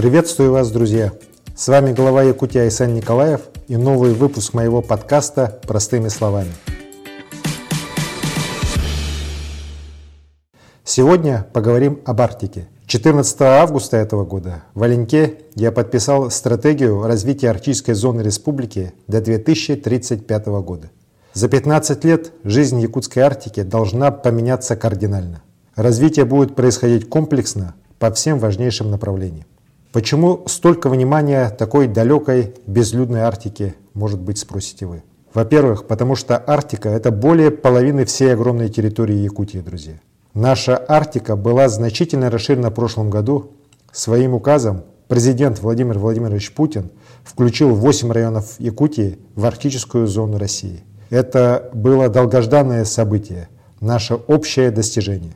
Приветствую вас, друзья! С вами глава Якутия Айсан Николаев и новый выпуск моего подкаста «Простыми словами». Сегодня поговорим об Арктике. 14 августа этого года в Оленьке я подписал стратегию развития арктической зоны республики до 2035 года. За 15 лет жизнь Якутской Арктики должна поменяться кардинально. Развитие будет происходить комплексно по всем важнейшим направлениям. Почему столько внимания такой далекой безлюдной Арктике, может быть, спросите вы? Во-первых, потому что Арктика – это более половины всей огромной территории Якутии, друзья. Наша Арктика была значительно расширена в прошлом году. Своим указом президент Владимир Владимирович Путин включил 8 районов Якутии в арктическую зону России. Это было долгожданное событие, наше общее достижение.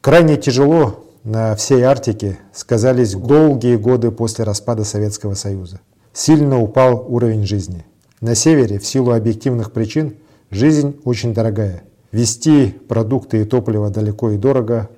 Крайне тяжело на всей Арктике сказались долгие годы после распада Советского Союза. Сильно упал уровень жизни. На севере, в силу объективных причин, жизнь очень дорогая – Вести продукты и топливо далеко и дорого,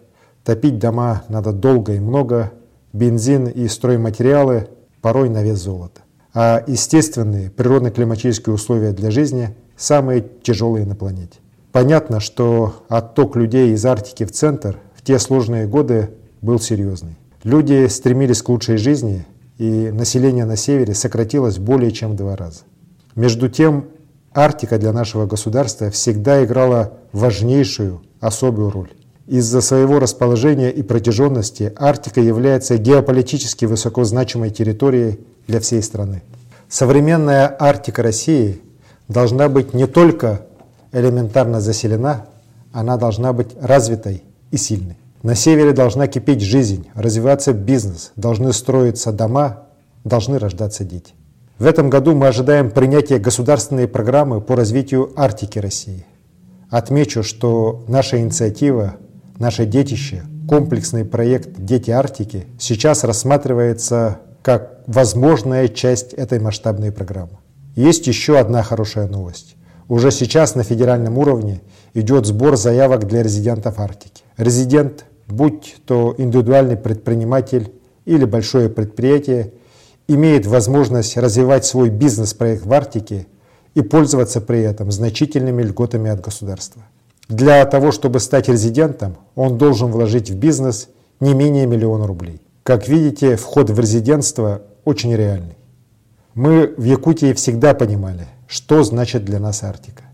топить дома надо долго и много, бензин и стройматериалы порой на вес золота. А естественные природно-климатические условия для жизни самые тяжелые на планете. Понятно, что отток людей из Арктики в центр те сложные годы был серьезный. Люди стремились к лучшей жизни, и население на севере сократилось более чем в два раза. Между тем, Арктика для нашего государства всегда играла важнейшую особую роль. Из-за своего расположения и протяженности Арктика является геополитически высоко значимой территорией для всей страны. Современная Арктика России должна быть не только элементарно заселена, она должна быть развитой и сильной. На севере должна кипеть жизнь, развиваться бизнес, должны строиться дома, должны рождаться дети. В этом году мы ожидаем принятия государственной программы по развитию Арктики России. Отмечу, что наша инициатива, наше детище, комплексный проект «Дети Арктики» сейчас рассматривается как возможная часть этой масштабной программы. Есть еще одна хорошая новость. Уже сейчас на федеральном уровне идет сбор заявок для резидентов Арктики. Резидент, будь то индивидуальный предприниматель или большое предприятие, имеет возможность развивать свой бизнес-проект в Арктике и пользоваться при этом значительными льготами от государства. Для того, чтобы стать резидентом, он должен вложить в бизнес не менее миллиона рублей. Как видите, вход в резидентство очень реальный. Мы в Якутии всегда понимали, что значит для нас Арктика.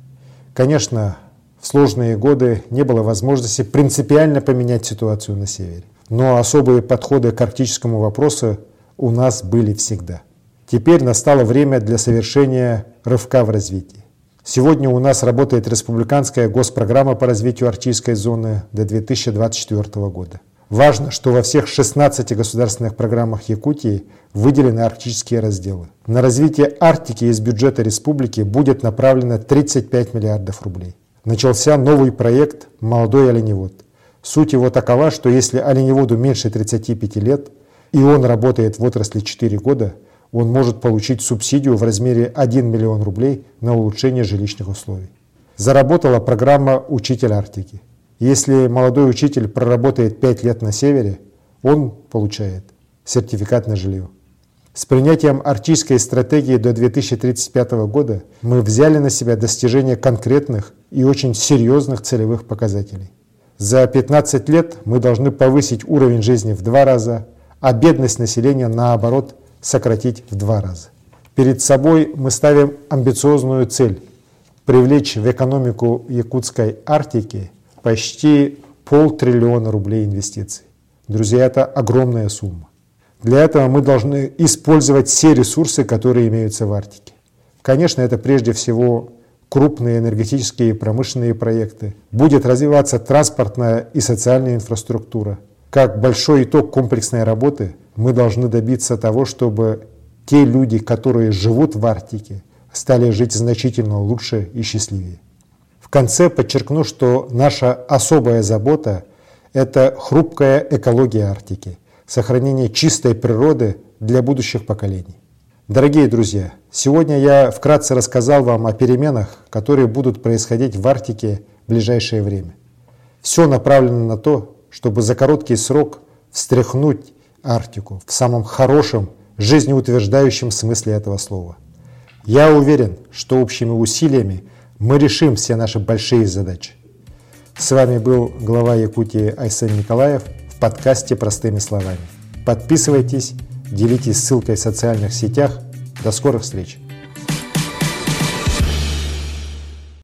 Конечно, в сложные годы не было возможности принципиально поменять ситуацию на севере. Но особые подходы к арктическому вопросу у нас были всегда. Теперь настало время для совершения рывка в развитии. Сегодня у нас работает республиканская госпрограмма по развитию арктической зоны до 2024 года. Важно, что во всех 16 государственных программах Якутии выделены арктические разделы. На развитие Арктики из бюджета республики будет направлено 35 миллиардов рублей. Начался новый проект «Молодой оленевод». Суть его такова, что если оленеводу меньше 35 лет, и он работает в отрасли 4 года, он может получить субсидию в размере 1 миллион рублей на улучшение жилищных условий. Заработала программа «Учитель Арктики». Если молодой учитель проработает 5 лет на севере, он получает сертификат на жилье. С принятием арктической стратегии до 2035 года мы взяли на себя достижение конкретных и очень серьезных целевых показателей. За 15 лет мы должны повысить уровень жизни в два раза, а бедность населения, наоборот, сократить в два раза. Перед собой мы ставим амбициозную цель – привлечь в экономику якутской Арктики почти полтриллиона рублей инвестиций. Друзья, это огромная сумма. Для этого мы должны использовать все ресурсы, которые имеются в Арктике. Конечно, это прежде всего крупные энергетические и промышленные проекты. Будет развиваться транспортная и социальная инфраструктура – как большой итог комплексной работы мы должны добиться того, чтобы те люди, которые живут в Арктике, стали жить значительно лучше и счастливее. В конце подчеркну, что наша особая забота – это хрупкая экология Арктики, сохранение чистой природы для будущих поколений. Дорогие друзья, сегодня я вкратце рассказал вам о переменах, которые будут происходить в Арктике в ближайшее время. Все направлено на то, чтобы за короткий срок встряхнуть Арктику в самом хорошем, жизнеутверждающем смысле этого слова. Я уверен, что общими усилиями мы решим все наши большие задачи. С вами был глава Якутии Айсен Николаев в подкасте «Простыми словами». Подписывайтесь, делитесь ссылкой в социальных сетях. До скорых встреч!